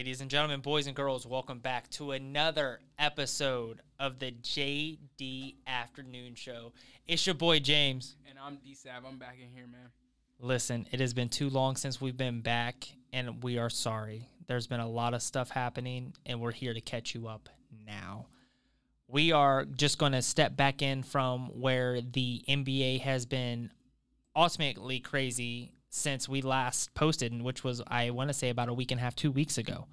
Ladies and gentlemen, boys and girls, welcome back to another episode of the JD Afternoon Show. It's your boy James. And I'm D Sav. I'm back in here, man. Listen, it has been too long since we've been back, and we are sorry. There's been a lot of stuff happening, and we're here to catch you up now. We are just going to step back in from where the NBA has been ultimately crazy since we last posted, which was, I want to say, about a week and a half, two weeks ago.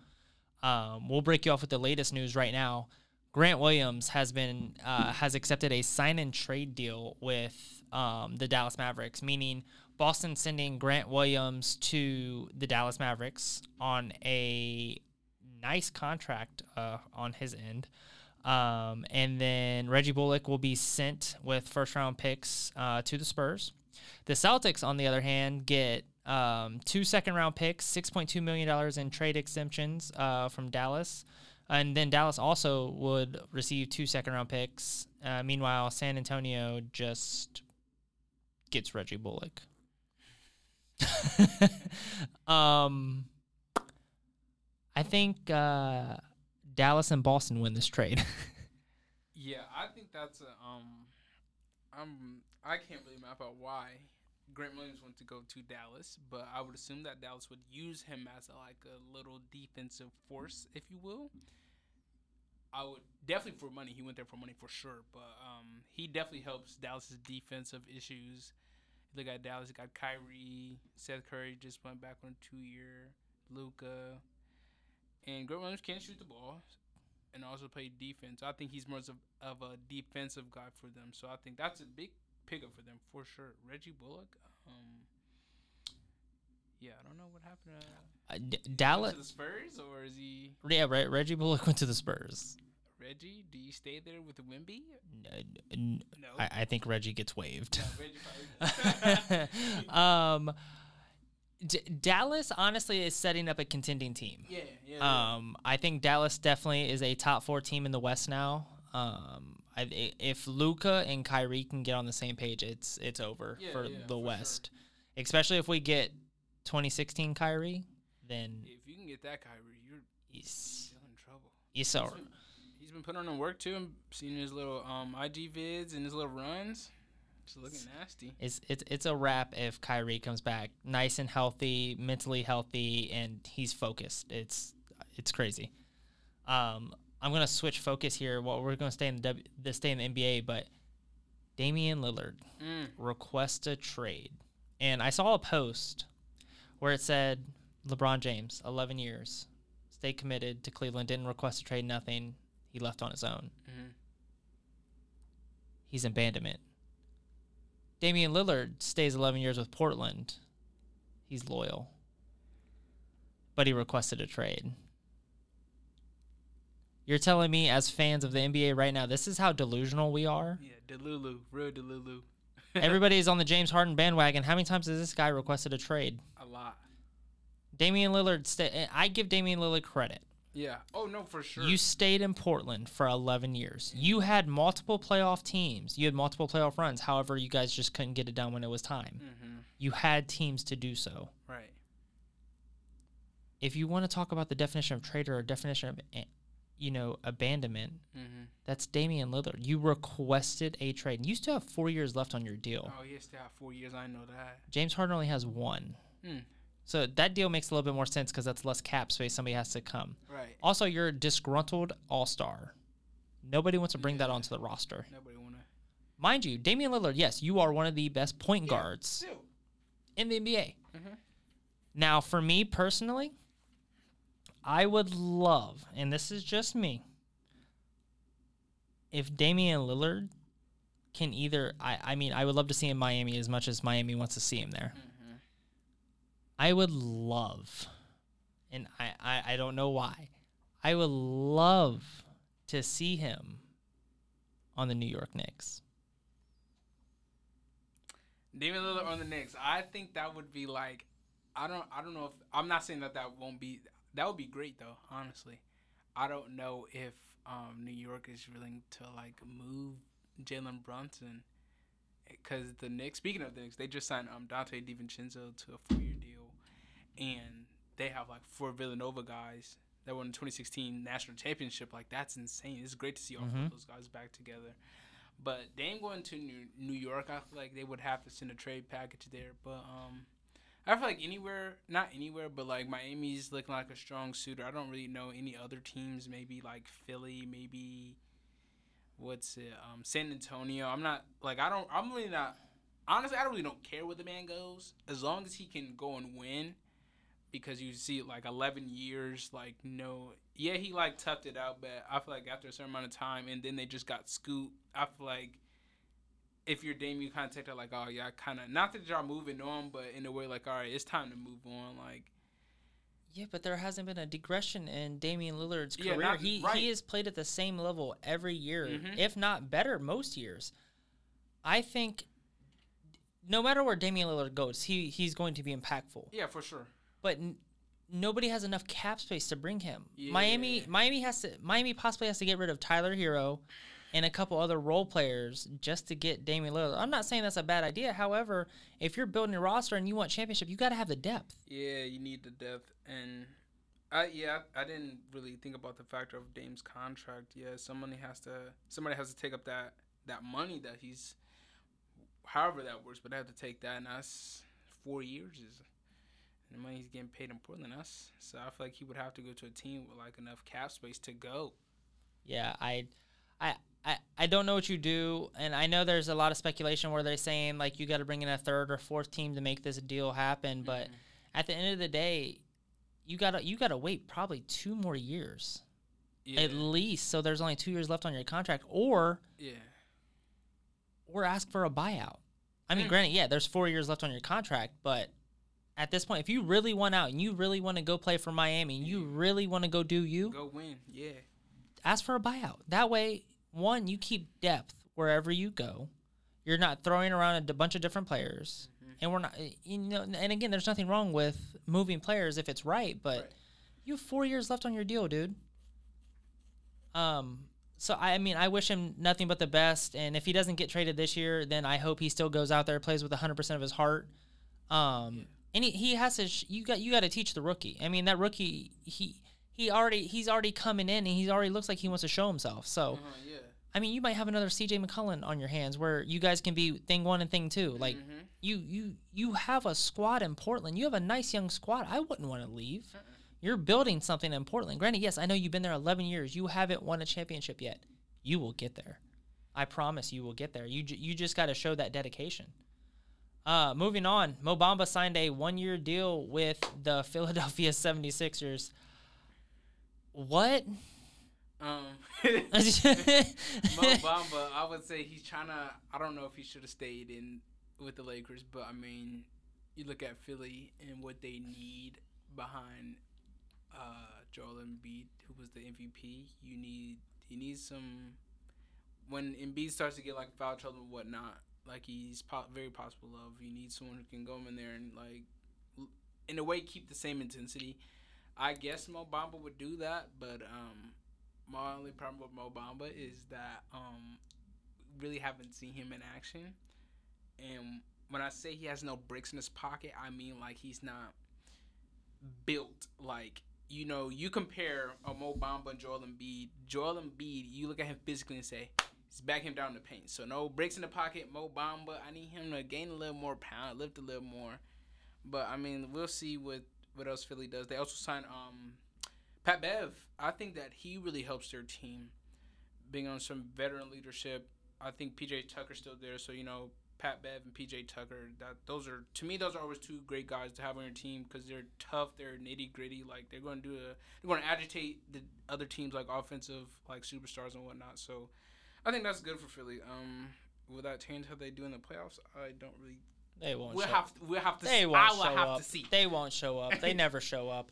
Um, we'll break you off with the latest news right now. Grant Williams has been uh, has accepted a sign and trade deal with um, the Dallas Mavericks, meaning Boston sending Grant Williams to the Dallas Mavericks on a nice contract uh, on his end. Um, and then Reggie Bullock will be sent with first round picks uh, to the Spurs. The Celtics, on the other hand, get um, two second round picks, $6.2 million in trade exemptions uh, from Dallas. And then Dallas also would receive two second round picks. Uh, meanwhile, San Antonio just gets Reggie Bullock. um, I think uh, Dallas and Boston win this trade. yeah, I think that's a um, I'm I can't really map out why Grant Williams went to go to Dallas, but I would assume that Dallas would use him as a, like a little defensive force, if you will. I would definitely for money. He went there for money for sure, but um, he definitely helps Dallas's defensive issues. Look at Dallas. Got Kyrie, Seth Curry just went back on a two-year, Luka, and Grant Williams can shoot the ball and also play defense. I think he's more of, of a defensive guy for them. So I think that's a big pickup for them for sure. Reggie Bullock. Um, yeah, I don't know what happened. To, uh, D- Dallas to the Spurs, or is he? Yeah, Re- Reggie Bullock went to the Spurs. Reggie, do you stay there with Wemby? No, no. I, I think Reggie gets waived. um, D- Dallas honestly is setting up a contending team. Yeah, yeah. Um, I think Dallas definitely is a top four team in the West now. Um, I, if Luka and Kyrie can get on the same page, it's it's over yeah, for yeah, the for West. Sure. Especially if we get 2016 Kyrie, then if you can get that Kyrie, you're he's still in trouble. He's so. He's been, he's been putting on the work too. I'm seeing his little um IG vids and his little runs. It's looking nasty. It's it's it's a wrap if Kyrie comes back nice and healthy, mentally healthy, and he's focused. It's it's crazy. Um, I'm gonna switch focus here. Well, we're gonna stay in the w, the stay in the NBA, but Damian Lillard mm. request a trade, and I saw a post where it said LeBron James, 11 years, stay committed to Cleveland, didn't request a trade, nothing. He left on his own. Mm-hmm. He's in abandonment. Damian Lillard stays 11 years with Portland. He's loyal. But he requested a trade. You're telling me, as fans of the NBA right now, this is how delusional we are? Yeah, Delulu, real Delulu. Everybody's on the James Harden bandwagon. How many times has this guy requested a trade? A lot. Damian Lillard, sta- I give Damian Lillard credit. Yeah. Oh no, for sure. You stayed in Portland for 11 years. You had multiple playoff teams. You had multiple playoff runs. However, you guys just couldn't get it done when it was time. Mm-hmm. You had teams to do so. Right. If you want to talk about the definition of trade or definition of, you know, abandonment, mm-hmm. that's Damian Lillard. You requested a trade. You still have four years left on your deal. Oh, he still have four years. I know that. James Harden only has one. Hmm. So that deal makes a little bit more sense because that's less cap space. Somebody has to come. Right. Also, you're a disgruntled all star. Nobody wants to bring that onto the roster. Nobody wanna. Mind you, Damian Lillard, yes, you are one of the best point Yeah, guards in the NBA. Mhm. Now, for me personally, I would love, and this is just me, if Damian Lillard can either, I, I mean, I would love to see him in Miami as much as Miami wants to see him there. Mm-hmm. I would love, and I, I, I don't know why, I would love to see him on the New York Knicks. Damian Lillard on the Knicks. I think that would be like, I don't, I don't know if I'm not saying that that won't be. That would be great though. Honestly, I don't know if um, New York is willing to like move Jalen Brunson because the Knicks. Speaking of the Knicks, they just signed um, Donte DiVincenzo to a four-year deal, and they have like four Villanova guys that won the 2016 national championship. Like that's insane. It's great to see all Mhm. of those guys back together. But Dame going to New, New York, I feel like they would have to send a trade package there. But um, I feel like anywhere, not anywhere, but like Miami's looking like a strong suitor. I don't really know any other teams. Maybe like Philly, maybe what's it, um, San Antonio. I'm not like I don't. I'm really not. Honestly, I really don't care where the man goes as long as he can go and win. Because you see, like 11 years, like no, yeah, he like toughed it out, but I feel like after a certain amount of time, and then they just got scooped. I feel like if you're Dame, you kind of take that like, oh yeah, kind of not that y'all moving on, but in a way like, all right, it's time to move on. Like, Yeah, but there hasn't been a digression in Damian Lillard's career. Yeah, not- he right. he has played at the same level every year, Mhm. if not better most years. I think no matter where Damian Lillard goes, he he's going to be impactful. yeah, for sure. But n- nobody has enough cap space to bring him. Miami Miami has to Miami possibly has to get rid of Tyler Herro and a couple other role players just to get Damian Lillard. I'm not saying that's a bad idea. However, if you're building a roster and you want championship, you got to have the depth. Yeah, you need the depth, and I yeah, I didn't really think about the factor of Dame's contract. Yeah, somebody has to somebody has to take up that that money that he's, however that works, but they have to take that, and that's four years is. And the money he's getting paid in Portland, that's so I feel like he would have to go to a team with like enough cap space to go. Yeah, I, I, I, I don't know what you do, and I know there's a lot of speculation where they're saying like you got to bring in a third or fourth team to make this deal happen. But Mhm. at the end of the day, you gotta you gotta wait probably two more years yeah, at least, so there's only two years left on your contract, or yeah, or ask for a buyout. I mean, Mm. granted, yeah, there's four years left on your contract, but at this point, if you really want out and you really want to go play for Miami and you really want to go do you, go win. Yeah, ask for a buyout. That way, one, you keep depth wherever you go. You're not throwing around a bunch of different players, Mhm. and we're not. eh, You know, and again, there's nothing wrong with moving players if it's right, but Right. you have four years left on your deal, dude. Um. So I I mean, I wish him nothing but the best. And if he doesn't get traded this year, then I hope he still goes out there, plays with 100 percent of his heart. Um. Yeah. And he, he has to. Sh- you got you got to teach the rookie. I mean, that rookie he he already he's already coming in and he already looks like he wants to show himself. So uh-huh, yeah. I mean, you might have another C.J. McCollum on your hands where you guys can be thing one and thing two. Like Mhm. you you you have a squad in Portland. You have a nice young squad. I wouldn't want to leave. Uh-uh. You're building something in Portland. Granted, yes, I know you've been there 11 years. You haven't won a championship yet. You will get there. I promise you will get there. You you just got to show that dedication. Uh, moving on, Mo Bamba signed a one-year deal with the Philadelphia 76ers. What? Um, Mo Bamba, I would say he's trying to. I don't know if he should have stayed in with the Lakers, but I mean, you look at Philly and what they need behind uh, Joel Embiid, who was the MVP. You need he needs some. When Embiid starts to get like foul trouble and whatnot, like he's po- very possible of, you need someone who can go in there and like, in a way, keep the same intensity. I guess Mo Bamba would do that, but um, my only problem with Mo Bamba is that um, really haven't seen him in action. And when I say he has no bricks in his pocket, I mean like he's not built like you know. You compare a Mo Bamba and Joel Embiid. Joel Embiid, you look at him physically and say. He's back him down the paint. So no bricks in the pocket, Mo Bamba. I need him to gain a little more pound, lift a little more. But I mean, we'll see what what else Philly does. They also signed um Pat Bev, I think that he really helps their team, being on some veteran leadership. I think PJ Tucker's still there, so you know Pat Bev and PJ Tucker. That those are to me those are always two great guys to have on your team because they're tough, they're nitty gritty. Like they're going to do a they're going to agitate the other teams like offensive like superstars and whatnot. So I think that's good for Philly. Um, will that change how they do in the playoffs? I don't really. They won't. We'll show have to. We'll have to. They see. won't I will show have up. to see. They won't show up. They never show up.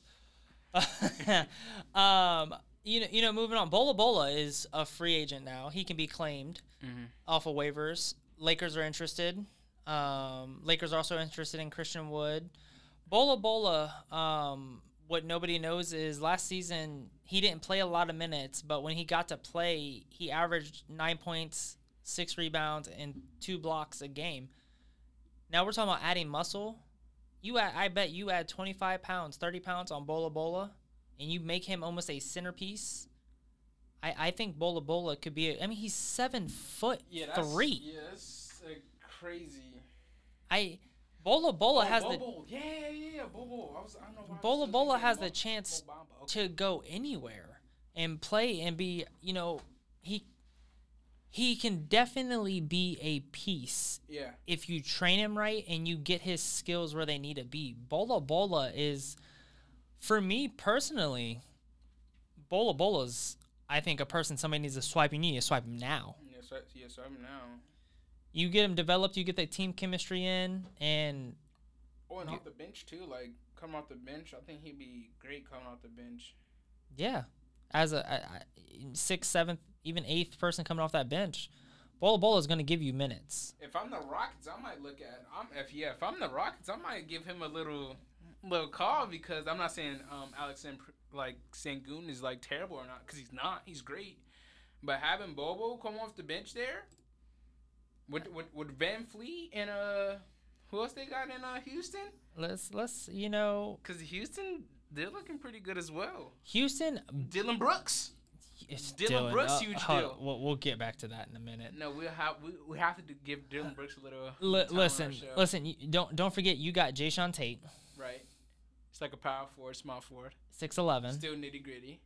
um, you know, you know. Moving on, Bola Bola is a free agent now. He can be claimed Mhm. off of waivers. Lakers are interested. Um, Lakers are also interested in Christian Wood. Bola Bola. Um, what nobody knows is last season he didn't play a lot of minutes, but when he got to play, he averaged nine points, six rebounds, and two blocks a game. Now we're talking about adding muscle. You add, I bet you add 25 pounds, 30 pounds on Bola Bola. and you make him almost a centerpiece, I, I think Bola Bola could be. A, I mean, he's seven foot Yeah, that's, three. Yeah, that's uh, crazy. I Bola Bola Oh, has the Bobo. Yeah, yeah, yeah, Bobo. I was, I don't know why I was Bola Bola has the chance Okay. to go anywhere and play and be. You know, he he can definitely be a piece Yeah, if you train him right and you get his skills where they need to be. Bola Bola is, for me personally, Bola Bola's. I think a person somebody needs to swipe. You need to swipe him now. yeah, so, yeah, so I'm now. You get him developed. You get that team chemistry in, and Oh, and You- off the bench too. Like coming off the bench, I think he'd be great coming off the bench. yeah, as a, a, a sixth, seventh, even eighth person coming off that bench, Bola Bola is going to give you minutes. If I'm the Rockets, I might look at. I'm if yeah, if I'm the Rockets, I might give him a little little call because I'm not saying um Alex Sen- like Sengun is like terrible or not because he's not. He's great, but having Bobo come off the bench there, with with, with Van Fleet and uh who else they got in uh Houston? Let's let's you know Because Houston they're looking pretty good as well. Houston. Dillon Brooks. It's Dillon Brooks, huge hold deal. We'll, we'll get back to that in a minute. No, we'll have we, we have to do, give Dillon Brooks a little. Li- time on our listen, show. listen. You, don't don't forget you got Jae'Sean Tate, Right. It's like a power forward, small forward. six eleven. Still nitty gritty.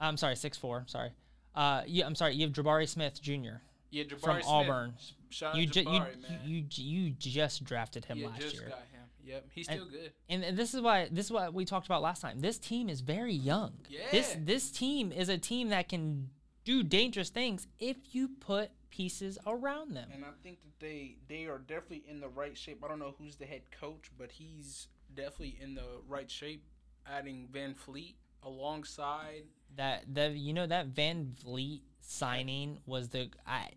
I'm sorry, six four. Sorry. Uh, yeah, I'm sorry. You have Jabari Smith Jr. Yeah, Jabari from Smith. Auburn. Shout You, out ju- you, man. you you you just drafted him yeah, last just year, got him. Yep, he's And- still good. and, and this is why this is what we talked about last time. This team is very young. This Yeah. this this team is a team that can do dangerous things if you put pieces around them. And I think that they they are definitely in the right shape. I don't know who's the head coach, but he's definitely in the right shape. Adding VanVleet alongside. That the you know that Van Vliet signing was the I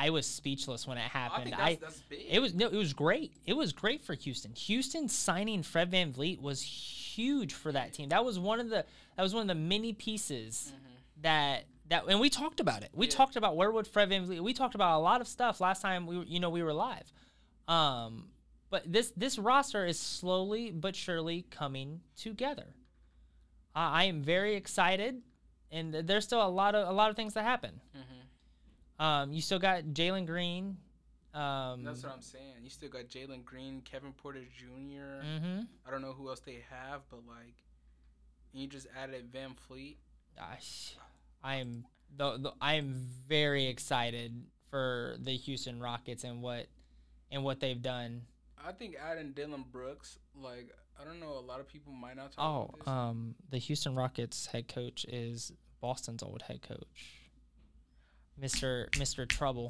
I was speechless when it I happened. I, that's, that's big. it was no it was great. It was great for Houston. Houston signing Fred VanVleet was huge for that team. That was one of the that was one of the many pieces that that and we talked about it. We Yeah. talked about where would Fred VanVleet. We talked about a lot of stuff last time we were, you know we were live. Um but this this roster is slowly but surely coming together. I I am very excited, and there's still a lot of a lot of things that happen. Mhm. Um, you still got Jalen Green. Um, That's what I'm saying. You still got Jalen Green, Kevin Porter Jr. hmm I don't know who else they have, but like, you just added VanVleet. I am the, the I am very excited for the Houston Rockets and what and what they've done. I think adding Dillon Brooks, like, I don't know, a lot of people might not talk Oh, um, the Houston Rockets head coach is Boston's old head coach, Mister Mister Trouble.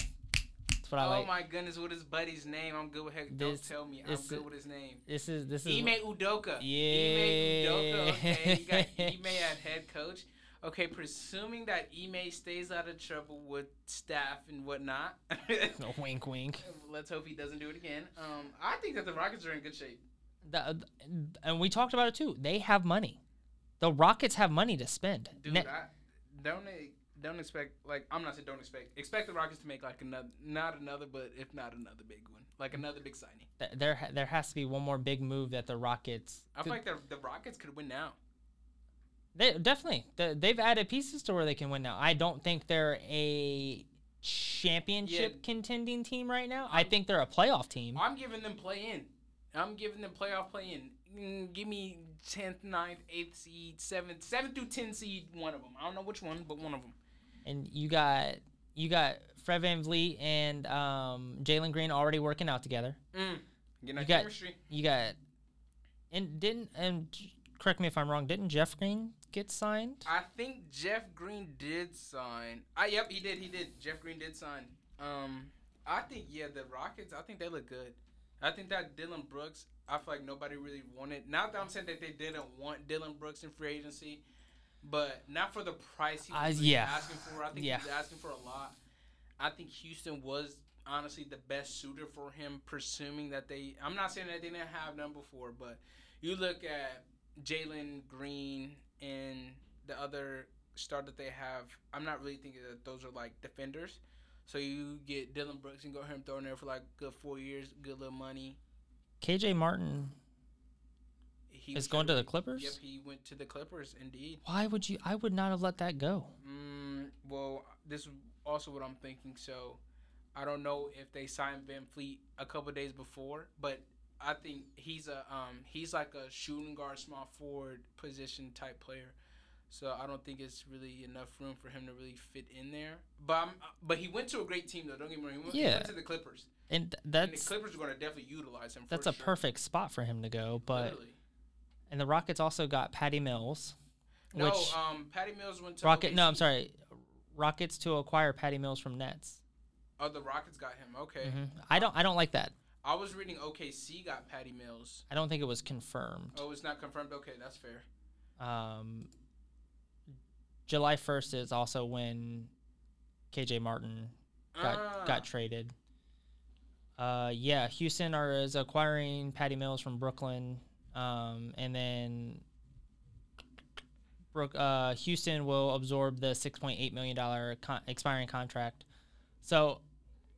That's what I oh like. my goodness, what is Buddy's name? I'm good with heck. Don't This- tell me. I'm good with his name. This is this is Ime Udoka. Ime Yeah. Udoka. Okay, you got Ime at head coach. Okay, presuming that Ime stays out of trouble with staff and whatnot. wink wink. Let's hope he doesn't do it again. Um, I think that the Rockets are in good shape. The, and we talked about it too. They have money. The Rockets have money to spend. Dude, Ne- I don't e- don't expect like I'm not saying don't expect expect the Rockets to make like another not another but if not another big one like another big signing. there there has to be one more big move that the Rockets. I feel like the the Rockets could win now. they definitely they, they've added pieces to where they can win now. I don't think they're a championship Yeah. contending team right now. i I'm- think they're a playoff team. I'm giving them play in. I'm giving them playoff play in. Mm, give me 10th, 9th, 8th seed, 7th, 7th through 10 seed, one of them. I don't know which one, but one of them. And you got you got Fred VanVleet and um, Jalen Green already working out together. Mm. Getting You got- chemistry. You got and didn't and correct me if I'm wrong. Didn't Jeff Green get signed? I think Jeff Green did sign. Ah, yep, he did. He did. Jeff Green did sign. Um, I think yeah, the Rockets. I think they look good. I think that Dillon Brooks. I feel like nobody really wanted. Not that I'm saying that they didn't want Dillon Brooks in free agency, but not for the price he Uh, was really yeah. asking for. I think Yeah. he was asking for a lot. I think Houston was honestly the best suitor for him, presuming that they. I'm not saying that they didn't have them before, but you look at Jalen Green and the other star that they have. I'm not really thinking that those are like defenders. So you get Dillon Brooks and go ahead and throw in there for like good four years, good little money. KJ Martin. He Is going to the Clippers? Yep, he went to the Clippers. Indeed. Why would you? I would not have let that go. Mm, well, this is also what I'm thinking. So, I don't know if they signed VanVleet a couple days before, but I think he's a um he's like a shooting guard, small forward position type player. So I don't think it's really enough room for him to really fit in there. But I'm, but he went to a great team though. Don't get me wrong. He went, he Yeah. went to the Clippers. And th- and the that's Clippers are going to definitely utilize him. For that's a sure. perfect spot for him to go. But Literally. And the Rockets also got Patty Mills, no, which um, Patty Mills went to Rocket. No, I'm sorry, Rockets to acquire Patty Mills from Nets. Oh, the Rockets got him. Okay. hmm I don't. I don't like that. I was reading OKC got Patty Mills. I don't think it was confirmed. Oh, it's not confirmed. Okay, that's fair. Um, July 1st is also when KJ Martin got Ah, got traded. Uh, yeah, Houston are is acquiring Patty Mills from Brooklyn, um, and then Brook, uh, Houston will absorb the six point eight million dollar con- expiring contract. So,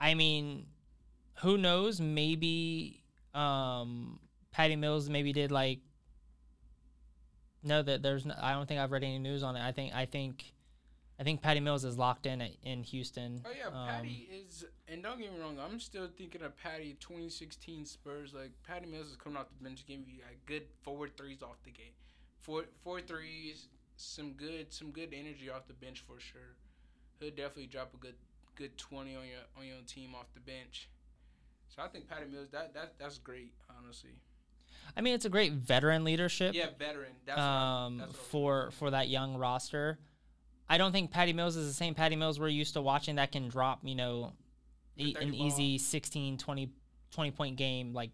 I mean, who knows? Maybe um, Patty Mills maybe did like. No, that there's. No, I don't think I've read any news on it. I think I think, I think Patty Mills is locked in at, in Houston. Oh yeah, Um, Patty is, and don't get me wrong, I'm still thinking of Patty 2016 Spurs. Like Patty Mills is coming off the bench, giving you like good four threes off the game, four four threes, some good some good energy off the bench for sure. He'll definitely drop a good good 20 on your on your team off the bench. So I think Patty Mills that that that's great, honestly. I mean, it's a great veteran leadership. Yeah, veteran. That's what I'm- um, for for that young roster. I don't think Patty Mills is the same Patty Mills we're used to watching that can drop, you know, e- an ball. easy 16, 20, 20 point game like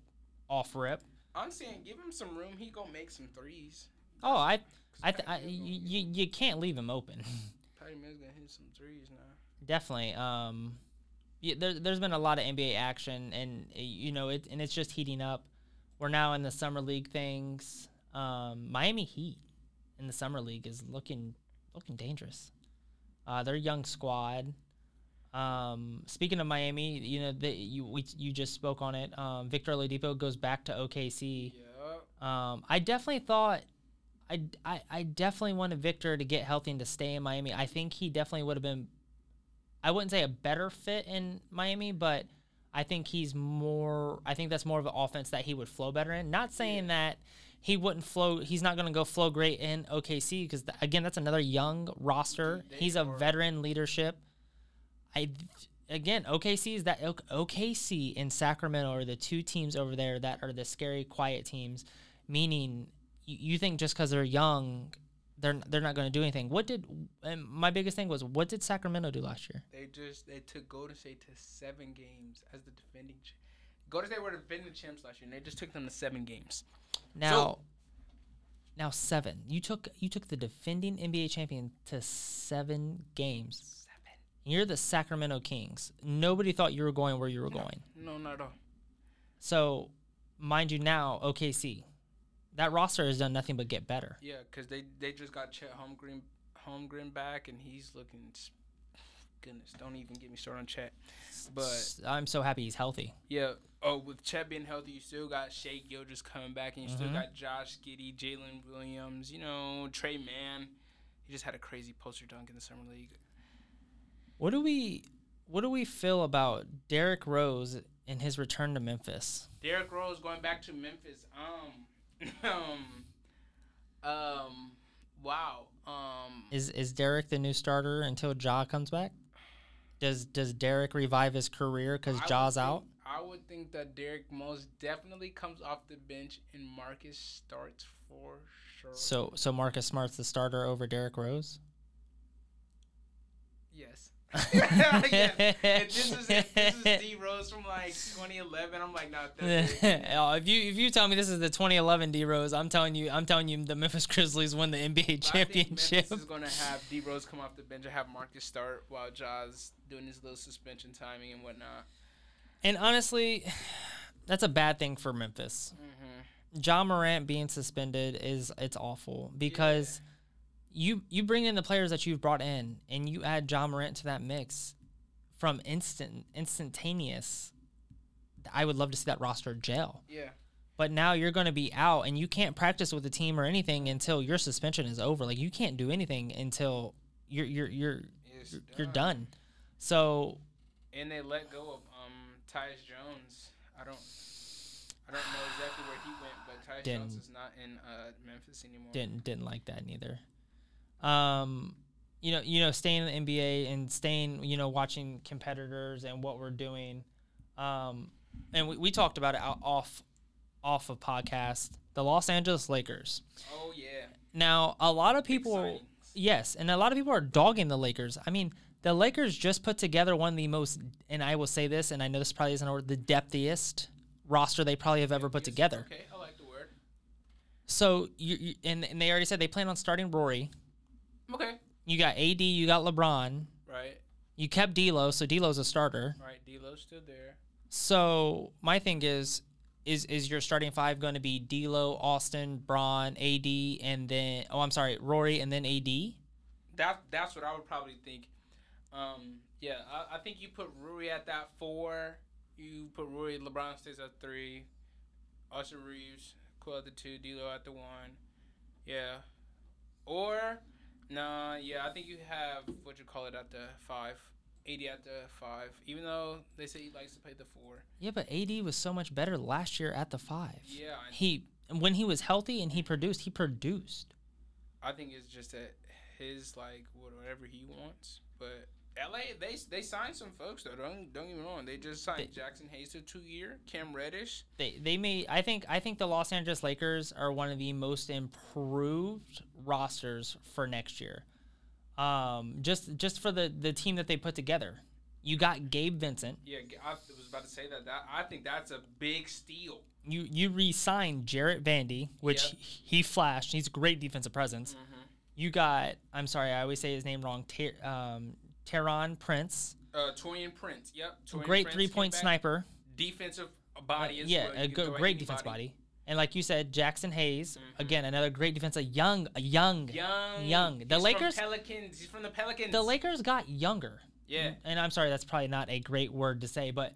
off rip. I'm saying give him some room. He gonna make some threes. Oh, I, I, th- I you, you, can't leave him open. Patty Mills gonna hit some threes now. Definitely. Um, yeah, there, there's been a lot of NBA action, and uh, you know it, and it's just heating up. We're now in the summer league things. Um, Miami Heat in the summer league is looking looking dangerous. Uh, their young squad. Um, speaking of Miami, you know the, you we, you just spoke on it. Um, Victor Oladipo goes back to OKC. Yeah. Um, I definitely thought, I, I, I definitely wanted Victor to get healthy and to stay in Miami. I think he definitely would have been, I wouldn't say a better fit in Miami, but I think he's more, I think that's more of an offense that he would flow better in. Not saying that he wouldn't flow, he's not going to go flow great in OKC because, again, that's another young roster. He's a veteran leadership. I, again, OKC is that OKC and Sacramento are the two teams over there that are the scary, quiet teams. Meaning, you, you think just because they're young, they're they're not going to do anything. What did and my biggest thing was what did Sacramento do last year? They just they took Golden State to seven games as the defending. Ch- Golden State were the defending champs last year, and they just took them to seven games. Now, now seven. You took you took the defending NBA champion to seven games. You're the Sacramento Kings. Nobody thought you were going where you were going. No, not at all. So, mind you, now OKC, that roster has done nothing but get better. Yeah, because they they just got Chet Holmgren Holmgren back, and he's looking. Goodness, don't even get me started on Chet. But I'm so happy he's healthy. yeah, oh, with Chet being healthy, you still got Shai Gilders coming back, and you still Mhm. got Josh Giddey, Jalen Williams, you know, Tre Mann. He just had a crazy poster dunk in the summer league. What do we what do we feel about Derrick Rose and his return to Memphis? Derrick Rose going back to Memphis. Um, um, um, wow. Um, Is is Derrick the new starter until Ja comes back? Does does Derrick revive his career because Ja's think- out? I would think that Derrick most definitely comes off the bench and Marcus starts for sure. So so Marcus Smart's the starter over Derrick Rose. yes. If this is if this is D Rose from like 2011, I'm like, nah. Oh, if you if you tell me this is the 2011 D Rose, I'm telling you I'm telling you the Memphis Grizzlies win the NBA But I think championship. Memphis is gonna have D Rose come off the bench and have Marcus start while Ja's doing his little suspension timing and whatnot. And honestly, that's a bad thing for Memphis. hmm John Morant being suspended is it's awful because you you bring in the players that you've brought in and you add John Morant to that mix from instant instantaneous. I would love to see that roster gel. Yeah. But now you're going to be out, and you can't practice with the team or anything until your suspension is over. Like you can't do anything until you're you're you're It's you're done. So And they let go of um Tyus Jones. I don't I don't know exactly where he went, but Tyus Jones is not in uh, Memphis anymore. didn't didn't like that neither. Um, you know, you know, staying in the NBA and staying, you know, watching competitors and what we're doing. Um, and we, we talked about it off off of podcast. The Los Angeles Lakers. Oh yeah. Now, a lot of people, signings. yes, and a lot of people are dogging the Lakers. I mean, the Lakers just put together one of the most, and I will say this, and I know this probably isn't a word, the depthiest roster they probably have ever put together. Okay, I like the word. So you, you and, and they already said they plan on starting Rory. Okay. You got AD, you got LeBron, Right. you kept D'Lo, so D'Lo's a starter. Right. D'Lo's still there. So my thing is, is is your starting five going to be D'Lo, Austin, Braun, AD, and then oh I'm sorry, Rory, and then AD? That that's what I would probably think. Um, yeah, I, I think you put Rory at that four. You put Rory, LeBron stays at three. Austin Reaves, Quill at the two, D'Lo at the one. Yeah. Or, nah, yeah, I think you have what you call it at the five. AD at the five. Even though they say he likes to play the four. Yeah, but AD was so much better last year at the five. Yeah, I, He when he was healthy and he produced, he produced. I think it's just that his like whatever he wants. But LA, they they signed some folks though. Don't don't get me wrong. They just signed They- Jaxson Hayes to two year. Cam Reddish. They they may I think I think the Los Angeles Lakers are one of the most improved rosters for next year. Um, just just for the the team that they put together. You got Gabe Vincent. Yeah, I was about to say that. That I think that's a big steal. You you re-signed Jarred Vandy, which Yep. he, he flashed. He's a great defensive presence. Mm-hmm. You got I'm sorry, I always say his name wrong. Ter, um, Teron Prince, Uh, Taurean Prince. Yep. Taurean great Prince three point sniper. Defensive body as yeah, well. a good, great defense body. And like you said, Jaxson Hayes, Mhm. again another great defense. A young, a young, Young. Young. The He's Lakers- Pelicans. He's from the Pelicans. the Lakers got younger. Yeah. And I'm sorry, that's probably not a great word to say, but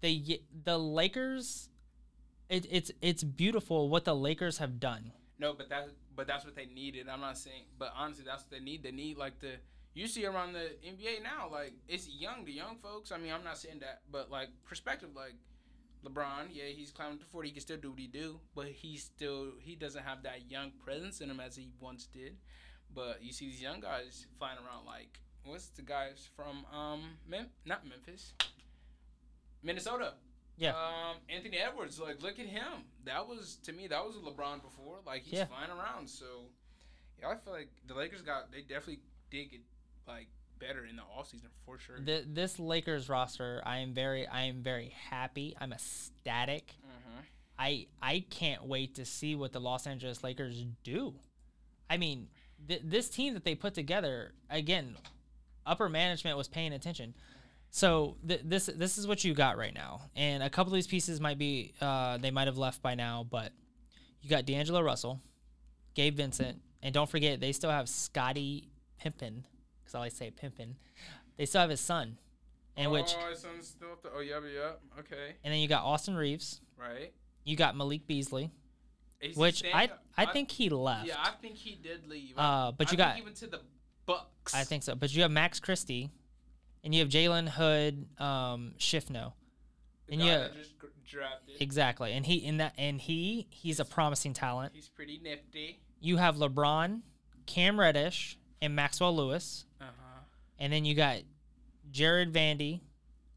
the the Lakers, it, it's it's beautiful what the Lakers have done. No, but that but that's what they needed. I'm not saying, but honestly, that's what they need. They need like the you see around the NBA now, like it's young, the young folks. I mean, I'm not saying that, but like perspective, like LeBron, yeah, he's climbing to 40. He can still do what he do, but he still he doesn't have that young presence in him as he once did. But you see these young guys flying around like what's the guys from um Mem- not Memphis, Minnesota. Yeah. Um, Anthony Edwards, like, look at him. That was to me, that was a LeBron before. Like, he's Yeah. flying around. So, yeah, I feel like the Lakers got they definitely did get like better in the offseason for sure. The, this Lakers roster, I am very I am very happy. I'm ecstatic. mm-hmm. I I can't wait to see what the Los Angeles Lakers do. I mean, th- this team that they put together again, upper management was paying attention. So th- this this is what you got right now, and a couple of these pieces might be uh, they might have left by now, but you got D'Angelo Russell, Gabe Vincent, and don't forget they still have Scotty Pimpin, I say Pimpin. They still have his son, and which oh, his son's still up there. Oh, yeah, yeah, okay, and then you got Austin Reaves, right. you got Malik Beasley, Is which? I I think he left. Yeah, I think he did leave. Uh, but I you got- he went to the Bucks. I think so. But you have Max Christie, and you have Jalen Hood, um, Schifino. and guy yeah. that just drafted. Exactly, and he in that and he he's a promising talent. He's pretty nifty. You have LeBron, Cam Reddish, and Maxwell Lewis. And then you got Jarred Vandy,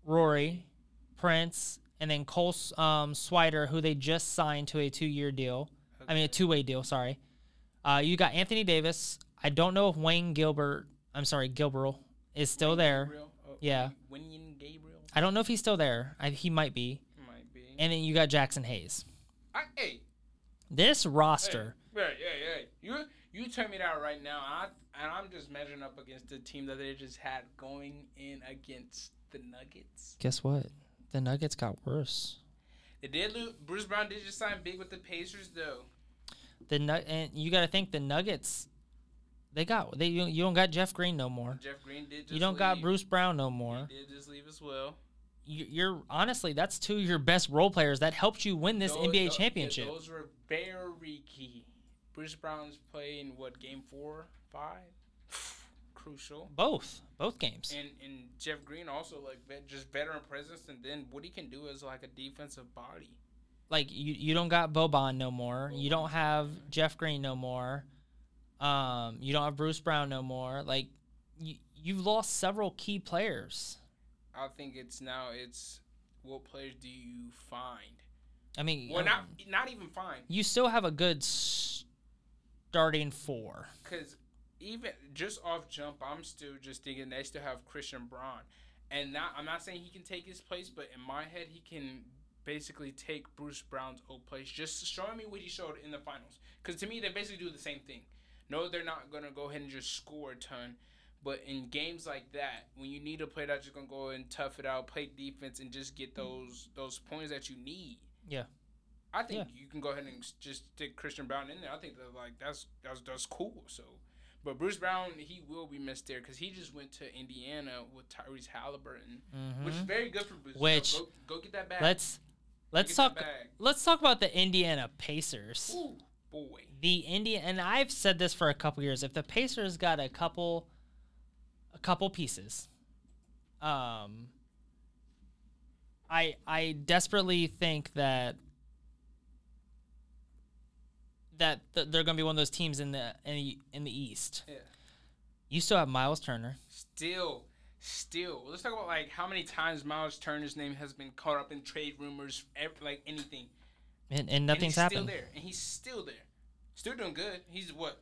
Rory, Prince, and then Cole um, Swider, who they just signed to a two-year deal. I mean, a two-way deal. Sorry. Uh, you got Anthony Davis. I don't know if Wayne Gilbert. I'm sorry, Gilbert is still there. Gabriel? Oh, Yeah. Wenyen Gabriel I don't know if he's still there. I, he might be. might be. And then you got Jaxson Hayes. I, hey, This roster, Yeah, yeah, yeah. You you turn me that right now, and, I, and I'm just measuring up against the team that they just had going in against the Nuggets. guess what? The Nuggets got worse. They did lose. Bruce Brown did just sign big with the Pacers, though. The and you got to think the Nuggets. They got they you, you don't got Jeff Green no more. Jeff Green did. Just You don't got. Bruce Brown no more. He did just leave as well. you- you're honestly that's two of your best role players that helped you win this Those- NBA tho- yeah, championship. those were very key. Bruce Brown's playing what game four, five, crucial. both, both games. And and Jeff Green also like vet, just veteran presence, and then what he can do is like a defensive body. like you, you don't got Boban no more. You don't have Jeff Green no more. Um, you don't have Bruce Brown no more. Like you, you've lost several key players. I think it's now it's what players do you find? I mean, Well, um, not not even find you still have a good starting four. because even just off jump, I'm still just thinking they still have Christian Braun, and not I'm not saying he can take his place, but in my head he can basically take Bruce Brown's old place, just showing me what he showed in the finals. Because to me, they basically do the same thing. No, they're not gonna go ahead and just score a ton. But in games like that, when you need a player that's just gonna go and tough it out, play defense, and just get those those points that you need, Yeah. I think Yeah. you can go ahead and just stick Christian Braun in there. I think that like that's that's that's cool. So, but Bruce Brown he will be missed there because he just went to Indiana with Tyrese Halliburton, which is very good for Bruce. Which- go, go get that back. Let's let's talk. Let's talk about the Indiana Pacers. Ooh, boy. the India and I've said this for a couple years. If the Pacers got a couple a couple pieces, um I I desperately think that that th- they're going to be one of those teams in the in the, in the East. Yeah. You still have Miles Turner. Still, still. Let's talk about like how many times Miles Turner's name has been caught up in trade rumors, ev- like anything. And, and and nothing's he's happened. Still there, and he's still there, still doing good. He's what,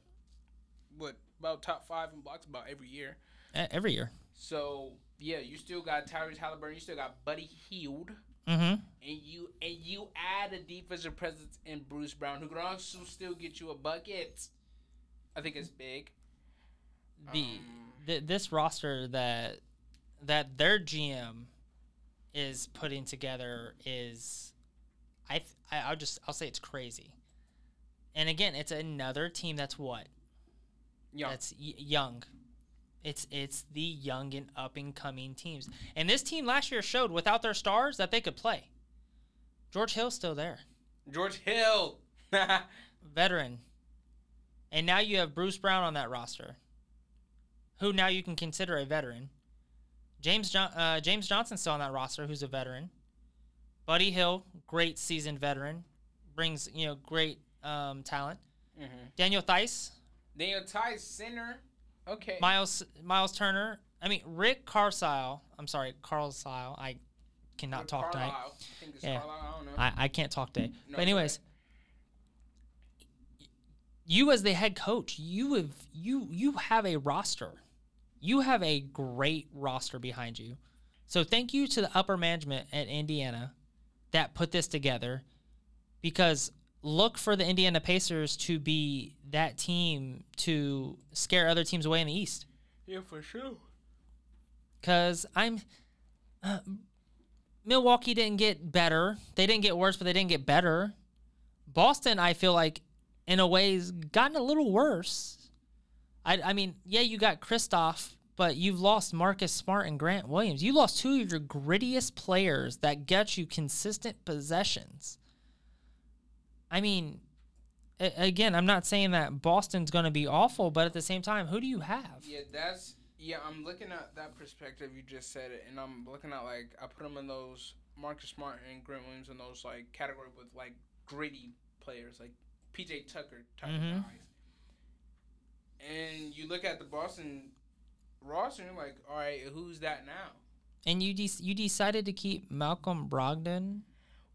what about top five in blocks about every year. Every year. So yeah, you still got Tyrese Halliburton, you still got Buddy Hield, Mm-hmm. and you and you add a defensive presence in Bruce Brown, who can also still get you a bucket. I think it's big. The, Um, th- this roster that that their GM is putting together is I th- I I'll just I'll say it's crazy. And again, it's another team that's what? Yeah, That's y- young. It's it's the young and up and coming teams. And this team last year showed without their stars that they could play. George Hill's still there. George Hill. veteran. And now you have Bruce Brown on that roster, who now you can consider a veteran. James jo- uh, James Johnson's still on that roster, who's a veteran. Buddy Hill, great seasoned veteran, brings you know great um, talent. mm-hmm. Daniel Theis, Daniel Theis, center. Okay. Miles Miles Turner. I mean Rick Carlisle. I'm sorry, Carlisle. I cannot Or talk tonight. Carlisle. I think it's Yeah. Carlisle. I don't know. I, I can't talk today. No, but anyways, you as the head coach, you have you you have a roster. You have a great roster behind you. So thank you to the upper management at Indiana that put this together because look for the Indiana Pacers to be that team to scare other teams away in the East. yeah, for sure. Cause I'm uh, Milwaukee didn't get better. They didn't get worse, but they didn't get better. Boston, I feel like, in a way, has gotten a little worse. I, I mean, yeah, you got Kristoff, but you've lost Marcus Smart and Grant Williams. You lost two of your grittiest players that get you consistent possessions. I mean, again, I'm not saying that Boston's going to be awful, but at the same time, who do you have? Yeah, that's yeah. I'm looking at that perspective. You just said it, and I'm looking at like I put them in those Marcus Smart and Grant Williams in those like category with like gritty players, like PJ Tucker type Mhm. guys. And you look at the Boston roster, and you're like, all right, who's that now? And you de- you decided to keep Malcolm Brogdon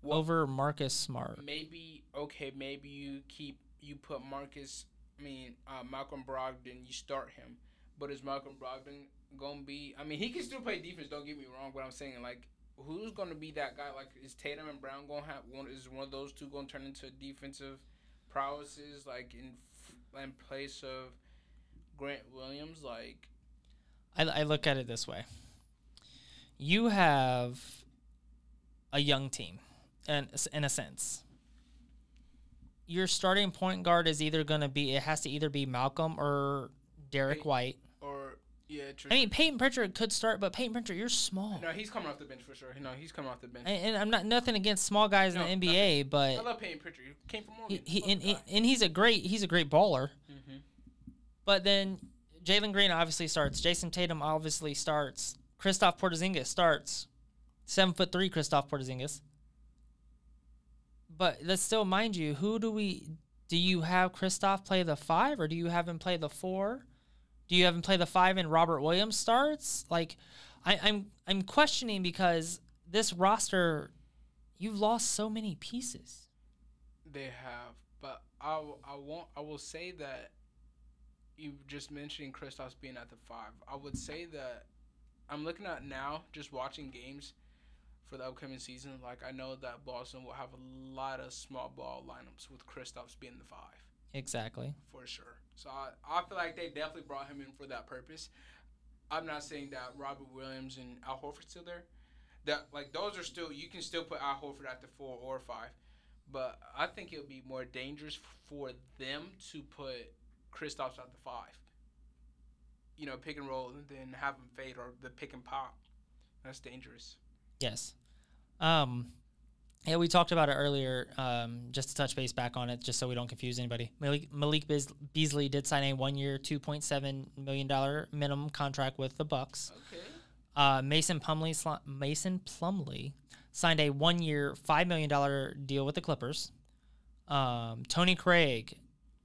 Well, over Marcus Smart. maybe okay, maybe you keep you put Marcus, I mean uh, Malcolm Brogdon, you start him, but is Malcolm Brogdon gonna be? I mean, he can still play defense. Don't get me wrong, but I'm saying like, who's gonna be that guy? Like, is Tatum and Brown gonna have one? Is one of those two gonna turn into defensive prowesses like in in place of Grant Williams? Like, I, I look at it this way: you have a young team, and in a sense, your starting point guard is either going to be it has to either be Malcolm or Derrick Hey. White. or Yeah, true. I mean, Payton Pritchard could start, but Payton Pritchard, you're small. no, he's coming off the bench for sure. No, he's coming off the bench. And, and I'm not nothing against small guys No, in the NBA, but I love Payton Pritchard. He came from he, Morgan. he and, and, and he's a great he's a great baller. hmm But then Jalen Green obviously starts. Jayson Tatum obviously starts. Christoph Porzingis starts. Seven foot three Christoph Porzingis. But let's still mind you, who do we do you have Kristaps play the five or do you have him play the four? Do you have him play the five and Robert Williams starts? Like I, I'm I'm questioning because this roster you've lost so many pieces. They have, but I, I won't. I will say that you just mentioned Kristaps being at the five. I would say that I'm looking at now, just watching games for the upcoming season. Like I know that Boston will have a lot of small ball lineups with Kristaps being the five Exactly. for sure. So I, I feel like they definitely brought him in for that purpose. I'm not saying that Robert Williams and Al Horford's still there. That like those are still you can still put Al Horford at the four or five, but I think it would be more dangerous for them to put Kristaps at the five. You know, pick and roll and then have him fade or the pick and pop. That's dangerous. Yes. Um, yeah, we talked about it earlier. Um, just to touch base back on it, just so we don't confuse anybody. Malik, Malik Beas- Beasley did sign a one-year, two point seven million dollar minimum contract with the Bucks. Okay. Uh, Mason Plumlee, Mason Plumlee signed a one-year, five million dollar deal with the Clippers. Um, Tony Craig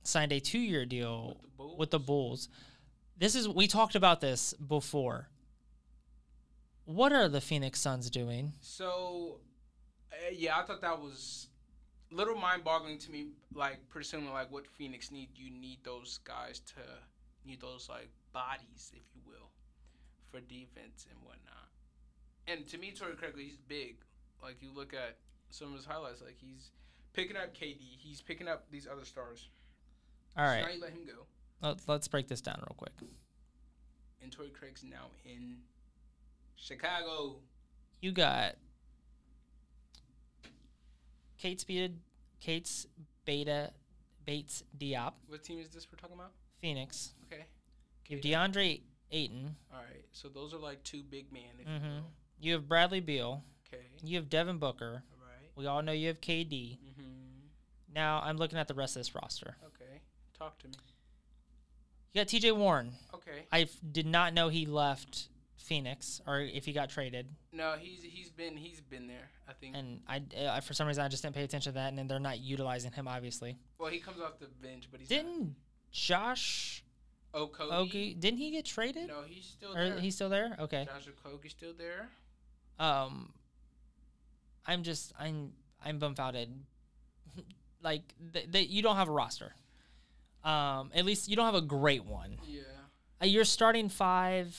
signed a two-year deal With the Bulls. with the Bulls. This is we talked about this before. What are the Phoenix Suns doing? So, uh, yeah, I thought that was a little mind-boggling to me. Like, presuming like what Phoenix need, you need those guys to need those like bodies, if you will, for defense and whatnot. And to me, Torrey Craig, he's big. Like you look at some of his highlights, like he's picking up KD, he's picking up these other stars. All right, So now you let him go, let- let's break this down real quick. and Torrey Craig's now in Chicago. You got Kate's Beta, Kate's Beta, Bates Diop, What team is this we're talking about? Phoenix. Okay. You have DeAndre Ayton. All right. So those are like two big men, if Mhm. you will. You have Bradley Beal. Okay. You have Devin Booker. All right. We all know you have KD. Mm-hmm. Now I'm looking at the rest of this roster. Okay. Talk to me. You got TJ Warren. Okay. I did not know he left Phoenix or if he got traded. No, he's he's been he's been there. I think. And I, uh, for some reason, I just didn't pay attention to that. And then they're not utilizing him, obviously. well, he comes off the bench, but he's Didn't Josh not. Okogie? Ogie, didn't he get traded? No, he's still Or there. he's still there? Okay. Josh Okogie's still there. Um, I'm just I'm I'm bumfounded. like th- th- you don't have a roster. Um, at least you don't have a great one. Yeah. Uh, You're starting five.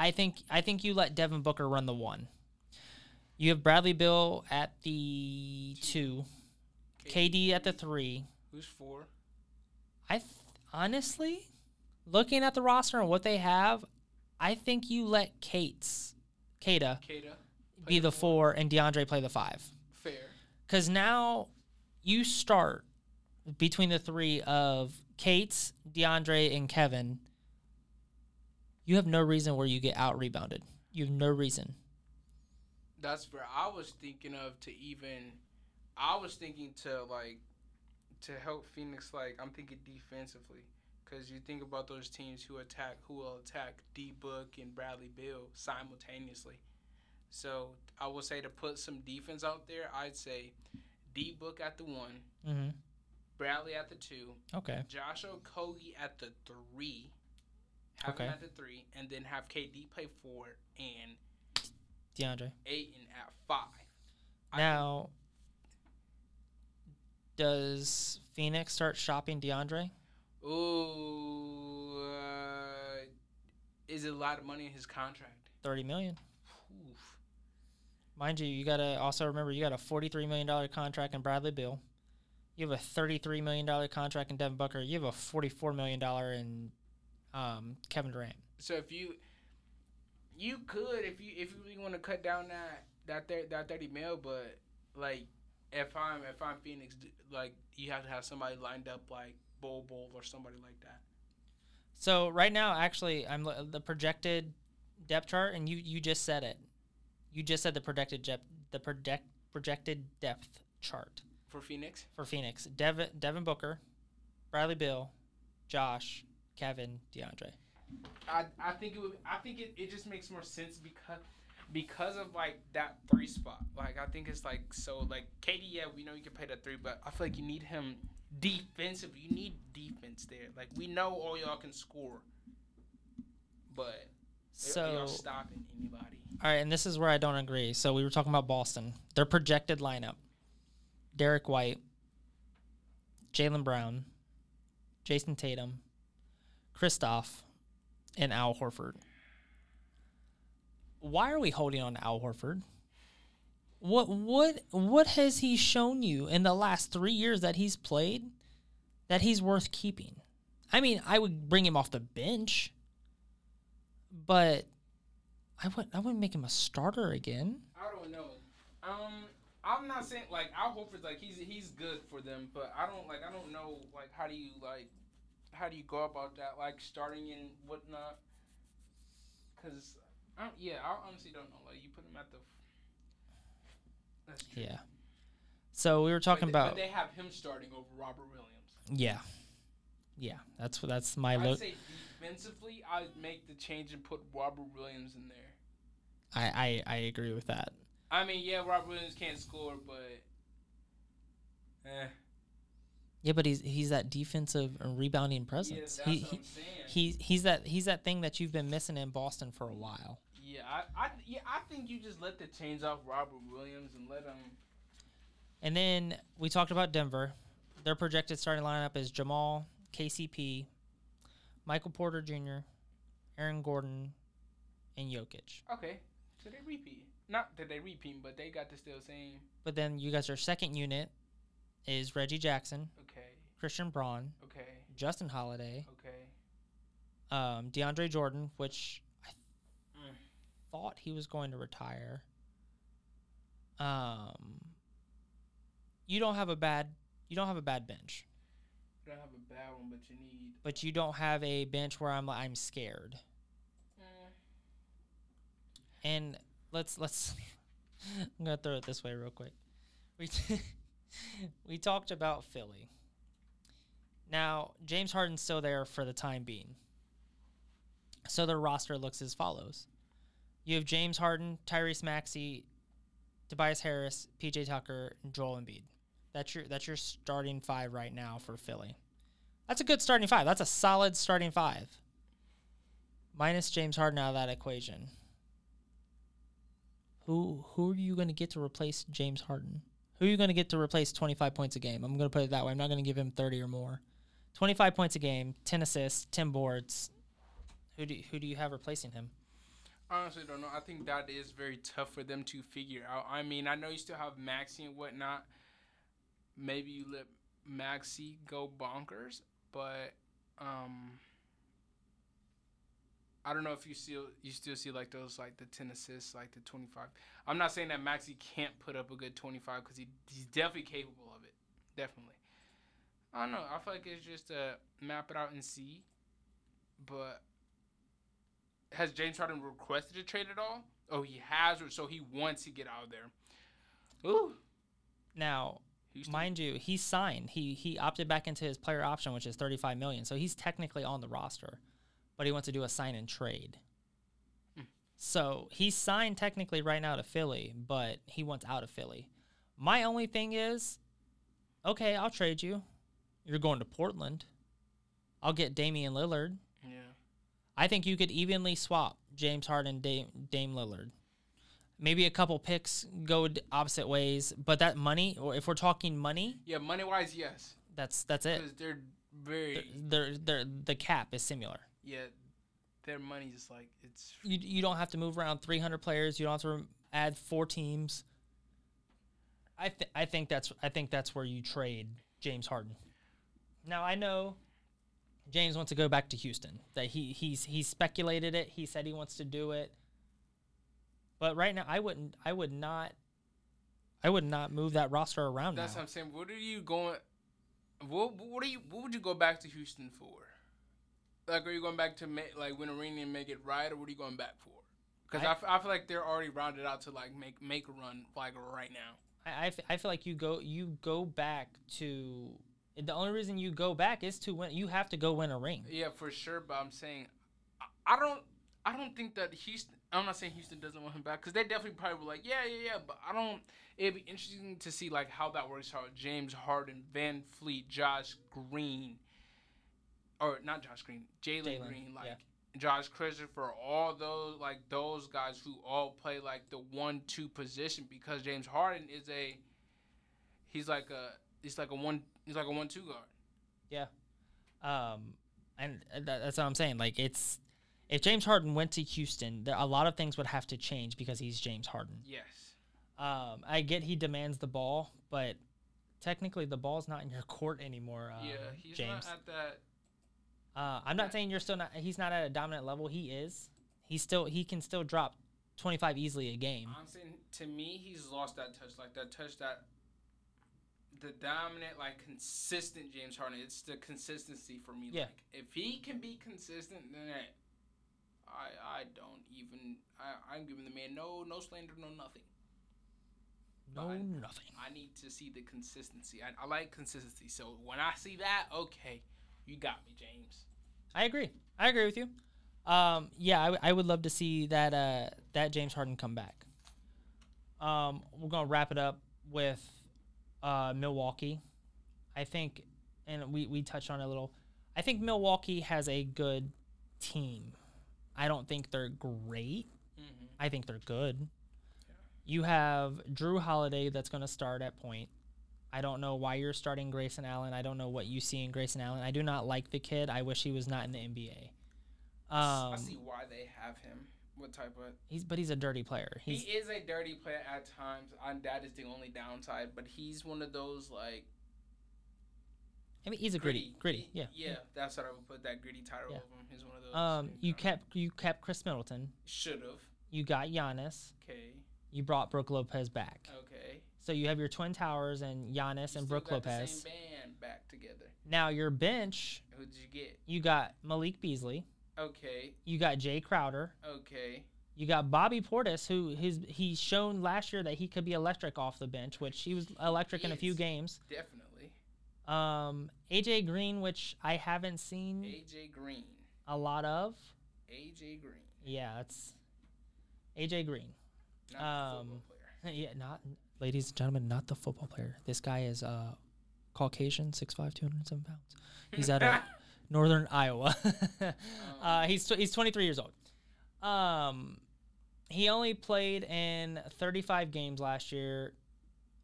I think I think you let Devin Booker run the one. You have Bradley Beal at the two, KD at the three. Who's four? I th- honestly, looking at the roster and what they have, I think you let Kate's Kata Kata. be the four and DeAndre play the five. Fair. Because now you start between the three of Kate's, DeAndre, and Kevin. You have no reason where you get out rebounded. You have no reason. That's where I was thinking of to even. I was thinking to like, to help Phoenix. Like I'm thinking defensively, because you think about those teams who attack, who will attack D Book and Bradley Beal simultaneously. So I would say to put some defense out there, I'd say D Book at the one, Mm-hmm. Bradley at the two, Okay. Josh Okogie at the three, have him at the three, and then have KD play four and DeAndre. Ayton at five. Now, does Phoenix start shopping DeAndre? Ooh, uh, is it a lot of money in his contract? Thirty million. Oof. Mind you, you gotta also remember you got a forty-three million dollar contract in Bradley Beal. You have a thirty-three million dollar contract in Devin Booker. You have a forty-four million dollar in um, Kevin Durant. So if you, you could if you if you really want to cut down that that thir- that thirty mil, but like if I'm if I'm Phoenix, like you have to have somebody lined up like Bol Bol or somebody like that. So right now, actually, I'm lo- the projected depth chart, and you you just said it. You just said the projected depth the project projected depth chart For Phoenix? for Phoenix. Devin Devin Booker, Bradley Beal, Josh, Kevin, DeAndre. I, I think it would I think it, it just makes more sense because because of like that three spot. Like I think it's like so like KD, yeah, we know you can play that three, but I feel like you need him defensive. You need defense there. Like we know all y'all can score, but So y'all stopping anybody. All right, and this is where I don't agree. So we were talking about Boston. Their projected lineup: Derrick White, Jaylen Brown, Jayson Tatum, Kristaps, and Al Horford. Why are we holding on to Al Horford? What what what has he shown you in the last three years that he's played that he's worth keeping? I mean, I would bring him off the bench, but I wouldn't. I wouldn't make him a starter again. I don't know. Um, I'm not saying like Al Horford's like he's he's good for them, but I don't like I don't know like how do you like how do you go about that like starting and whatnot? Cause I don't, yeah, I honestly don't know. Like you put him at the. That's true. Yeah. So we were talking but they, about. But they have him starting over Robert Williams. yeah. Yeah. That's that's my I'd look. say defensively, I'd make the change and put Robert Williams in there. I, I I agree with that. I mean, yeah, Robert Williams can't score, but. Eh. Yeah, but he's he's that defensive and rebounding Yeah, presence. that's he, he he's he's that he's that thing that you've been missing in Boston for a while. Yeah, I, I, yeah, I think you just let the chains off Robert Williams and let him. And then we talked about Denver. Their projected starting lineup is Jamal, KCP, Michael Porter Jr., Aaron Gordon, and Jokic. Okay, so they repeat. Not that they repeat, but they got the still same. But then you guys, are second unit is Reggie Jackson, Okay, Christian Braun, okay, Justin Holiday, okay. um, DeAndre Jordan, which I Mm. thought he was going to retire. Um, you don't have a bad you don't have a bad bench, You don't have a bad one, but you need. but you don't have a bench where I'm I'm scared. Mm. And let's let's I'm gonna throw it this way real quick. We we talked about Philly. Now James Harden's still there for the time being. So their roster looks as follows: you have James Harden, Tyrese Maxey, Tobias Harris, PJ Tucker, and Joel Embiid. That's your that's your starting five right now for Philly. That's a good starting five. That's a solid starting five. Minus James Harden out of that equation. Who who are you going to get to replace James Harden? Who are you going to get to replace 25 points a game? I'm going to put it that way. I'm not going to give him 30 or more. 25 points a game, 10 assists, 10 boards. Who do you, who do you have replacing him? Honestly, don't know. I think that is very tough for them to figure out. I mean, I know you still have Maxey and whatnot. Maybe you let Maxey go bonkers, but um, I don't know if you still you still see like those like the ten assists, like the twenty five. I'm not saying that Maxey can't put up a good twenty five because he he's definitely capable of it, definitely. I don't know. I feel like it's just to map it out and see, but has James Harden requested a trade at all? Oh, he has, or so he wants to get out of there. Ooh, Now, Houston. mind you, he signed. He he opted back into his player option, which is 35 million. So he's technically on the roster, but he wants to do a sign and trade. So he's signed technically right now to Philly, but he wants out of Philly. My only thing is, okay, I'll trade you. You're going to Portland. I'll get Damian Lillard. yeah. I think you could evenly swap James Harden, Dame, Dame Lillard. Maybe a couple picks go opposite ways, but that money, or if we're talking money, Yeah, money wise, yes, that's that's it. because they're very They're, they're, the cap is similar. Yeah, their money is like it's You you don't have to move around 300 players. You don't have to add four teams. I th- I think that's I think that's where you trade James Harden. Now I know James wants to go back to Houston. That he he's he's speculated it. He said he wants to do it. But right now I wouldn't I would not I would not move that roster around that's now. what I'm saying. What are you going? What what are you? What would you go back to Houston for? Like, are you going back to make like win a ring and make it right, or what are you going back for? Because I- I, f- I feel like they're already rounded out to like make make a run like right now. I, I, f- I feel like you go you go back to the only reason you go back is to win. You have to go win a ring. Yeah, for sure. But I'm saying, I, I don't, I don't think that Houston. I'm not saying Houston doesn't want him back because they definitely probably were like, yeah, yeah, yeah. But I don't. It'd be interesting to see like how that works out. James Harden, Van Fleet, Josh Green, or not Josh Green, Jalen Green, like. yeah. Josh Christopher, for all those like those guys who all play like the one-two position because James Harden is a, he's like a he's like a one he's like a one-two guard. Yeah. Um, and that, that's what I'm saying. Like it's if James Harden went to Houston, there a lot of things would have to change because he's James Harden. Yes. Um, I get he demands the ball, but technically the ball's not in your court anymore. Um, yeah, he's James. not at that. Uh, I'm not saying you're still not. He's not at a dominant level. He is. He's still. He can still drop 25 easily a game. I'm saying to me, he's lost that touch, like that touch that the dominant, like consistent James Harden. It's the consistency for me. Yeah. Like if he can be consistent, then I I don't even I I'm giving the man no no slander, no nothing. No, Fine. nothing. I need to see the consistency. I, I like consistency. So when I see that, okay, you got me, James. I agree. I agree with you. Um, yeah, I, w- I would love to see that uh, that James Harden come back. Um, we're gonna wrap it up with uh, Milwaukee. I think, and we we touched on it a little. I think Milwaukee has a good team. I don't think they're great. Mm-hmm. I think they're good. You have Jrue Holiday that's going to start at point. I don't know why you're starting Grayson Allen. I don't know what you see in Grayson Allen. I do not like the kid. I wish he was not in the NBA. I Um, see why they have him. What type of he's but he's a dirty player. He's he is a dirty player at times, and that is the only downside. But he's one of those like I mean he's a gritty, gritty. He- Yeah. yeah. That's what I would put that gritty title Yeah. of him. He's one of those. Um, you kept you kept Khris Middleton. should have. You got Giannis. Okay. You brought Brook Lopez back. Okay. So you have your twin towers and Giannis You and Brook Lopez. same band back together. Now your bench, Who did you get? you got Malik Beasley. Okay. You got Jae Crowder. Okay. You got Bobby Portis, who his he's shown last year that he could be electric off the bench, which he was electric in a few games. Definitely. Um, AJ Green, which I haven't seen AJ Green. a lot of. AJ Green. Yeah, it's AJ Green. Not Um, the football player. Yeah, not ladies and gentlemen, not the football player. This guy is uh Caucasian, 6'5", 207 pounds. He's out of northern Iowa. uh, he's tw- he's 23 years old. Um, he only played in 35 games last year.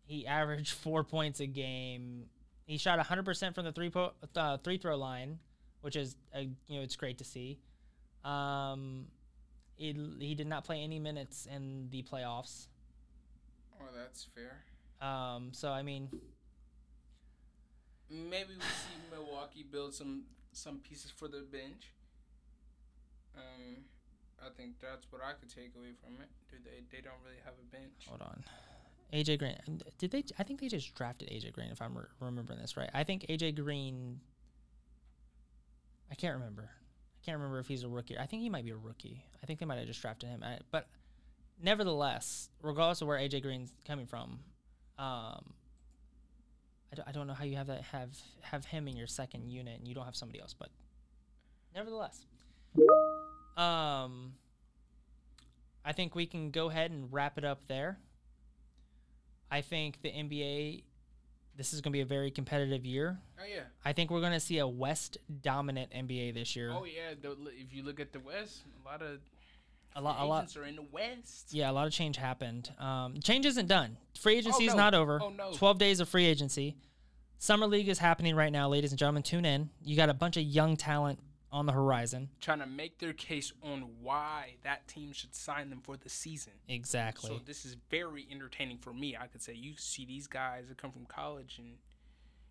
He averaged four points a game. He shot 100% from the three po- uh, three throw line, which is uh, you know it's great to see. Um, he, he did not play any minutes in the playoffs. Oh, that's fair. Um, so I mean, Maybe we see Milwaukee build some some pieces for the bench. Um, I think that's what I could take away from it. Do they? They don't really have a bench. hold on. AJ Green. Did they? I think they just drafted AJ Green. If I'm re- remembering this right, I think AJ Green. I can't remember. I can't remember if he's a rookie. I think he might be a rookie. I think they might have just drafted him. I, but nevertheless, regardless of where AJ Green's coming from, um, I don't, I don't know how you have that have have him in your second unit and you don't have somebody else. But nevertheless, um, I think we can go ahead and wrap it up there. I think the NBA, this is going to be a very competitive year. Oh yeah. I think we're going to see a West dominant NBA this year. Oh yeah. If you look at the West, a lot of a lot, a lot. are in the West. Yeah, a lot of change happened. Um, change isn't done. Free agency is no. not over. Oh, no. 12 days of free agency. Summer League is happening right now, ladies and gentlemen. Tune in. You got a bunch of young talent on the horizon. Trying to make their case on why that team should sign them for the season. Exactly. So this is very entertaining for me. I could say you see these guys that come from college and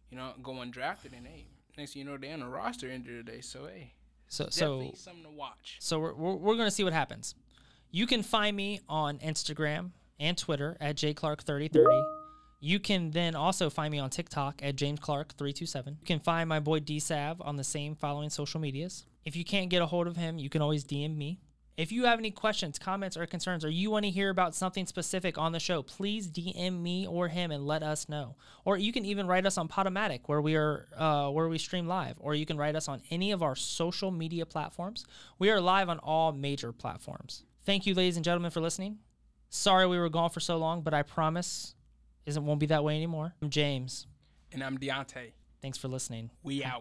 you know go undrafted and hey, next thing you know they're on a roster end of the day. So hey, so, so definitely something to watch. So we're, we're, we're going to see what happens. You can find me on Instagram and Twitter at jclark3030. You can then also find me on TikTok at James Clark 327. You can find my boy DSav on the same following social medias. If you can't get a hold of him, you can always DM me. If you have any questions, comments, or concerns, or you want to hear about something specific on the show, please DM me or him and let us know. Or you can even write us on Podomatic, where we are uh, where we stream live, or you can write us on any of our social media platforms. We are live on all major platforms. Thank you, ladies and gentlemen, for listening. Sorry we were gone for so long, but I promise it won't be that way anymore. I'm James. And I'm Deonte. Thanks for listening. We out.